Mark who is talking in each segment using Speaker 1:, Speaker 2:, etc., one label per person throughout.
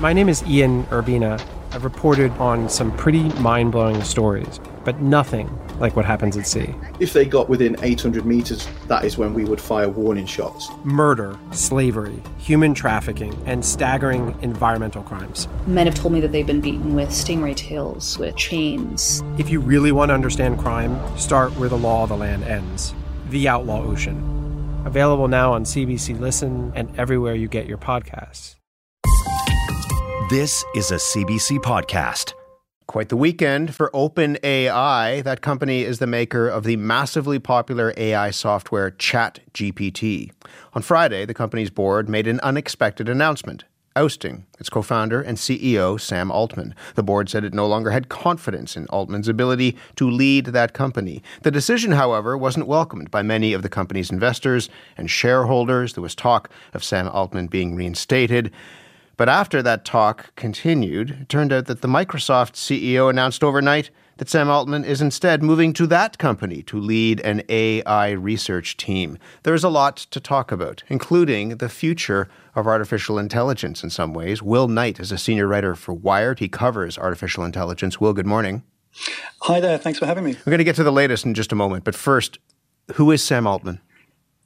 Speaker 1: My name is Ian Urbina. I've reported on some pretty mind blowing stories, but nothing like what happens at sea.
Speaker 2: If they got within 800 meters, that is when we would fire warning shots.
Speaker 1: Murder, slavery, human trafficking, and staggering environmental crimes.
Speaker 3: Men have told me that they've been beaten with stingray tails, with chains.
Speaker 1: If you really want to understand crime, start where the law of the land ends The Outlaw Ocean. Available now on CBC Listen and everywhere you get your podcasts.
Speaker 4: This is a CBC podcast.
Speaker 5: Quite the weekend for OpenAI. That company is the maker of the massively popular AI software ChatGPT. On Friday, the company's board made an unexpected announcement ousting its co founder and CEO, Sam Altman. The board said it no longer had confidence in Altman's ability to lead that company. The decision, however, wasn't welcomed by many of the company's investors and shareholders. There was talk of Sam Altman being reinstated. But after that talk continued, it turned out that the Microsoft CEO announced overnight that Sam Altman is instead moving to that company to lead an AI research team. There is a lot to talk about, including the future of artificial intelligence in some ways. Will Knight is a senior writer for Wired. He covers artificial intelligence. Will, good morning.
Speaker 6: Hi there. Thanks for having me.
Speaker 5: We're going to get to the latest in just a moment. But first, who is Sam Altman?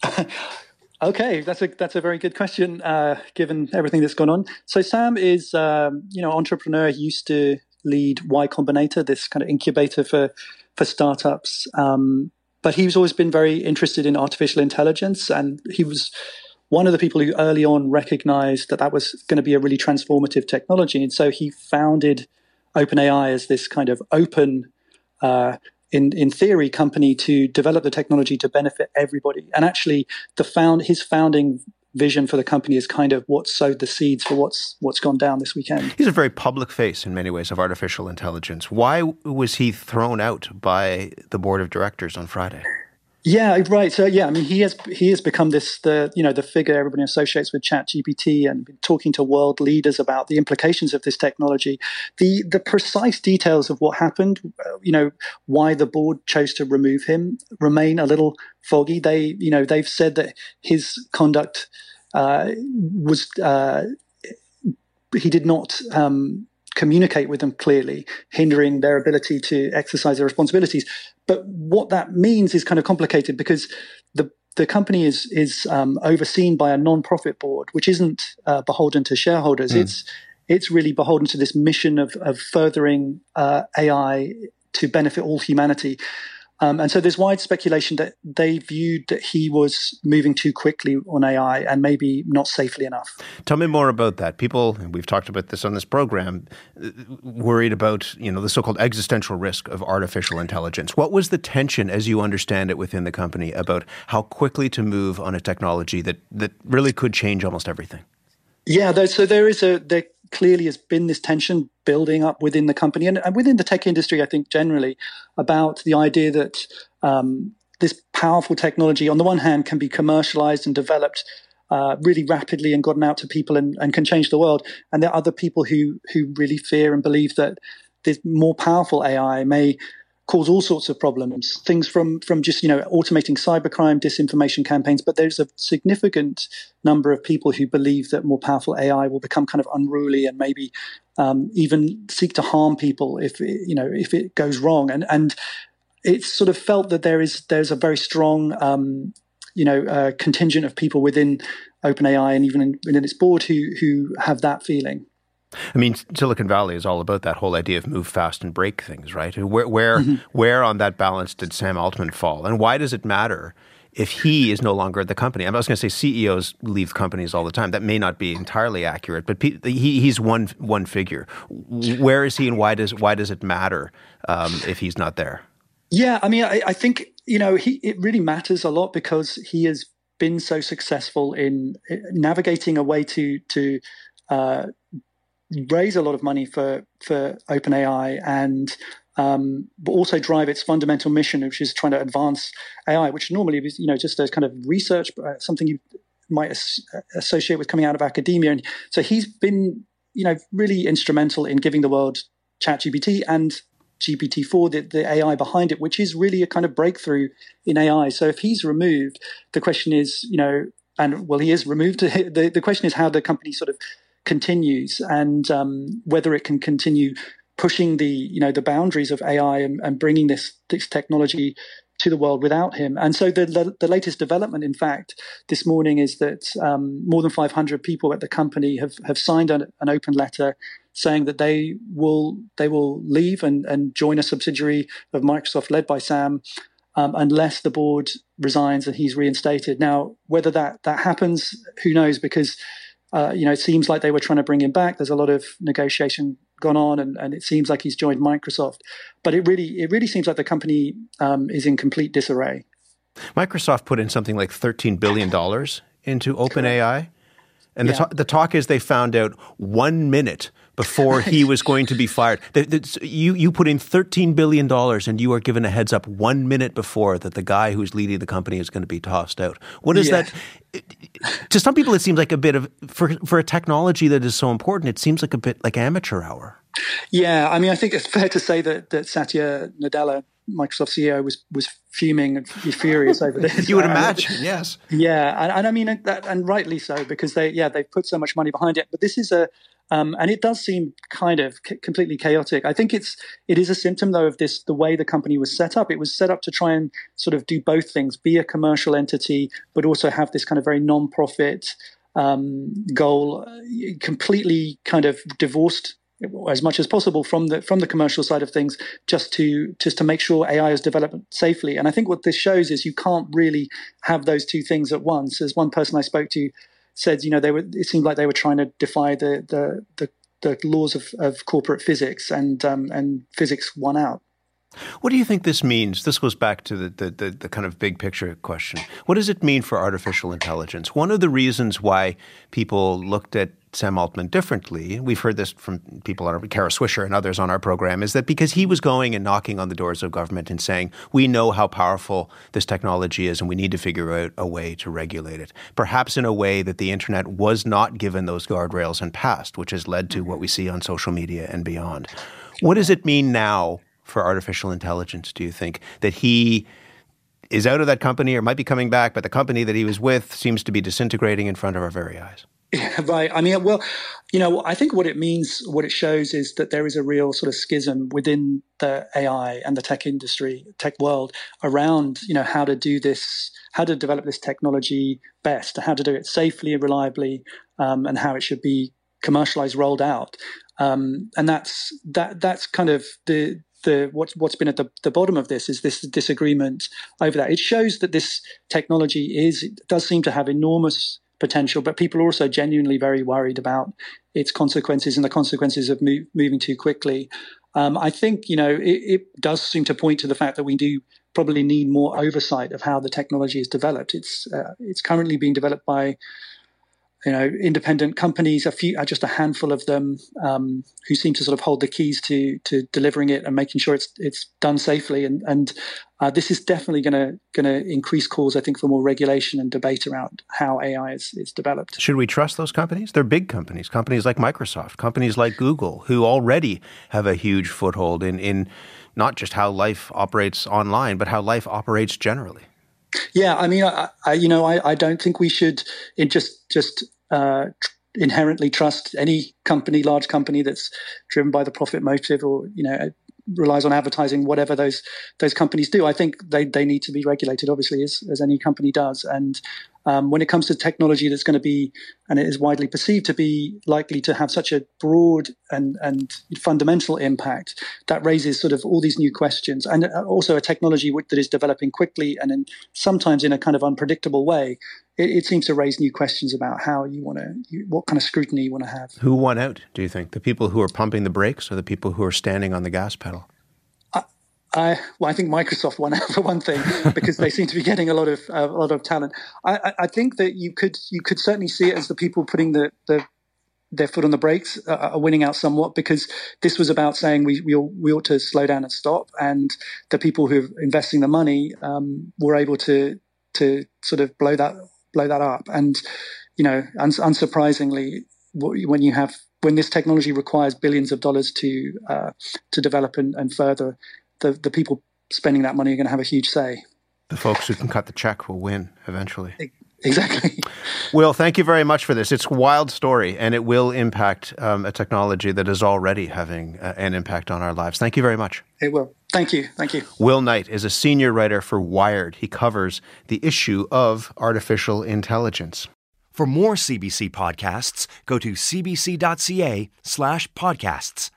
Speaker 6: Okay, that's a that's a very good question, uh, given everything that's gone on. So Sam is, um, you know, entrepreneur. He used to lead Y Combinator, this kind of incubator for for startups. Um, but he's always been very interested in artificial intelligence, and he was one of the people who early on recognized that that was going to be a really transformative technology, and so he founded OpenAI as this kind of open. Uh, in in theory company to develop the technology to benefit everybody. And actually, the found his founding vision for the company is kind of what sowed the seeds for what's what's gone down this weekend.
Speaker 5: He's a very public face in many ways of artificial intelligence. Why was he thrown out by the board of directors on Friday?
Speaker 6: Yeah, right. So yeah, I mean, he has he has become this the you know the figure everybody associates with ChatGPT, and been talking to world leaders about the implications of this technology. The the precise details of what happened, uh, you know, why the board chose to remove him, remain a little foggy. They you know they've said that his conduct uh, was uh, he did not. Um, communicate with them clearly, hindering their ability to exercise their responsibilities. But what that means is kind of complicated because the the company is is um, overseen by a non-profit board, which isn't uh, beholden to shareholders. Mm. It's it's really beholden to this mission of of furthering uh, AI to benefit all humanity. Um, and so there's wide speculation that they viewed that he was moving too quickly on AI and maybe not safely enough.
Speaker 5: Tell me more about that. People, and we've talked about this on this program, uh, worried about you know the so-called existential risk of artificial intelligence. What was the tension, as you understand it, within the company about how quickly to move on a technology that that really could change almost everything?
Speaker 6: Yeah, so there is a there clearly has been this tension building up within the company and, and within the tech industry, I think generally, about the idea that um, this powerful technology, on the one hand, can be commercialized and developed uh, really rapidly and gotten out to people and, and, can change the world. And there are other people who who really fear and believe that this more powerful AI may cause all sorts of problems. Things from from just you know automating cybercrime, disinformation campaigns. But there's a significant number of people who believe that more powerful AI will become kind of unruly and maybe um, even seek to harm people if it, you know if it goes wrong. And and it's sort of felt that there is there's a very strong um, you know uh, contingent of people within OpenAI and even in, within its board who who have that feeling.
Speaker 5: I mean, Silicon Valley is all about that whole idea of move fast and break things, right? Where where mm-hmm. where on that balance did Sam Altman fall, and why does it matter if he is no longer at the company? I was going to say CEOs leave companies all the time. That may not be entirely accurate, but he, he's one one figure. Where is he, and why does why does it matter um, if he's not there?
Speaker 6: Yeah, I mean, I, I think you know he it really matters a lot because he has been so successful in navigating a way to to uh, raise a lot of money for for OpenAI and um, but also drive its fundamental mission, which is trying to advance AI, which normally is you know just a kind of research, uh, something you might as- associate with coming out of academia. And so he's been you know really instrumental in giving the world ChatGPT and GPT-4, the, the AI behind it, which is really a kind of breakthrough in AI. So if he's removed, the question is, you know, and well, he is removed. The, the question is how the company sort of continues and um, whether it can continue pushing the you know the boundaries of AI and, and bringing this this technology to the world without him. And so the, the, the latest development, in fact, this morning is that um, more than 500 people at the company have, have signed an, an, open letter saying that they will they will leave and, and join a subsidiary of Microsoft led by Sam um, unless the board resigns and he's reinstated. Now, whether that that happens, who knows? Because uh, you know, it seems like they were trying to bring him back. There's a lot of negotiation gone on, and, and it seems like he's joined Microsoft. But it really, it really seems like the company um, is in complete disarray.
Speaker 5: Microsoft put in something like thirteen billion dollars into OpenAI, and the, yeah. the talk is they found out one minute before he was going to be fired. You, you put in $13 billion and you are given a heads up one minute before that the guy who's leading the company is going to be tossed out. What is yeah. that? To some people, it seems like a bit of, for, for a technology that is so important, it seems like a bit like amateur hour.
Speaker 6: Yeah, I mean, I think it's fair to say that, that Satya Nadella, Microsoft CEO, was was fuming and furious over this.
Speaker 5: you would imagine, yes.
Speaker 6: Yeah, and, and I mean, and, and rightly so because they, yeah, they've put so much money behind it. But this is a um, and it does seem kind of c- completely chaotic. I think it's it is a symptom though of this the way the company was set up. It was set up to try and sort of do both things: be a commercial entity, but also have this kind of very non-profit um, goal, uh, completely kind of divorced as much as possible from the from the commercial side of things, just to just to make sure AI is developed safely. And I think what this shows is you can't really have those two things at once. As one person I spoke to said, you know, they were. It seemed like they were trying to defy the the the, the laws of, of corporate physics, and um, and physics won out.
Speaker 5: What do you think this means? This goes back to the, the, the, the, kind of big picture question. What does it mean for artificial intelligence? One of the reasons why people looked at Sam Altman differently, we've heard this from people on our, Kara Swisher and others on our program, is that because he was going and knocking on the doors of government and saying, we know how powerful this technology is and we need to figure out a way to regulate it. Perhaps in a way that the internet was not given those guardrails in past, which has led to what we see on social media and beyond. What does it mean now for artificial intelligence, do you think? That he is out of that company or might be coming back, but the company that he was with seems to be disintegrating in front of our very eyes?
Speaker 6: Right. I mean, well, you know, I think what it means, what it shows is that there is a real sort of schism within the AI and the tech industry, tech world around, you know, how to do this, how to develop this technology best, how to do it safely and reliably, um, and how it should be commercialized, rolled out. Um, and that's that that's kind of the the what's what's been at the, the bottom of this is this disagreement over that. It shows that this technology is does seem to have enormous potential, but people are also genuinely very worried about its consequences and the consequences of moving too quickly. Um, I think you know it, it, does seem to point to the fact that we do probably need more oversight of how the technology is developed. It's uh, it's currently being developed by you know, independent companies, a few, just a handful of them, um, who seem to sort of hold the keys to to delivering it and making sure it's it's done safely. And and uh, this is definitely going to going to increase calls, I think, for more regulation and debate around how AI is is developed.
Speaker 5: Should we trust those companies? They're big companies, companies like Microsoft, companies like Google, who already have a huge foothold in in not just how life operates online, but how life operates generally.
Speaker 6: Yeah, I mean, I, I, you know, I, I don't think we should just just uh, inherently trust any company, large company that's driven by the profit motive, or you know, relies on advertising, whatever those those companies do. I think they they need to be regulated, obviously, as as any company does. And um, when it comes to technology that's going to be, and it is widely perceived to be likely to have such a broad and, and fundamental impact, that raises sort of all these new questions. And uh, also a technology that is developing quickly and in, sometimes in a kind of unpredictable way, it, it seems to raise new questions about how you want to, what kind of scrutiny you want to have.
Speaker 5: Who won out, do you think? The people who are pumping the brakes or the people who are standing on the gas pedal?
Speaker 6: I, well, I think Microsoft won out for one thing because they seem to be getting a lot of uh, a lot of talent. I, I, think that you could you could certainly see it as the people putting the, the their foot on the brakes uh, are winning out somewhat because this was about saying we we, we ought to slow down and stop, and the people who are investing the money um, were able to to sort of blow that blow that up. And you know, uns- unsurprisingly, when you have when this technology requires billions of dollars to uh, to develop and, and further, the, the people spending that money are going to have a huge say.
Speaker 5: The folks who can cut the check will win eventually.
Speaker 6: Exactly.
Speaker 5: Will, thank you very much for this. It's a wild story, and it will impact um, a technology that is already having uh, an impact on our lives. Thank you very much.
Speaker 6: It will. Thank you. Thank you.
Speaker 5: Will Knight is a senior writer for Wired. He covers the issue of artificial intelligence.
Speaker 4: For more CBC podcasts, go to cbc.ca slash podcasts.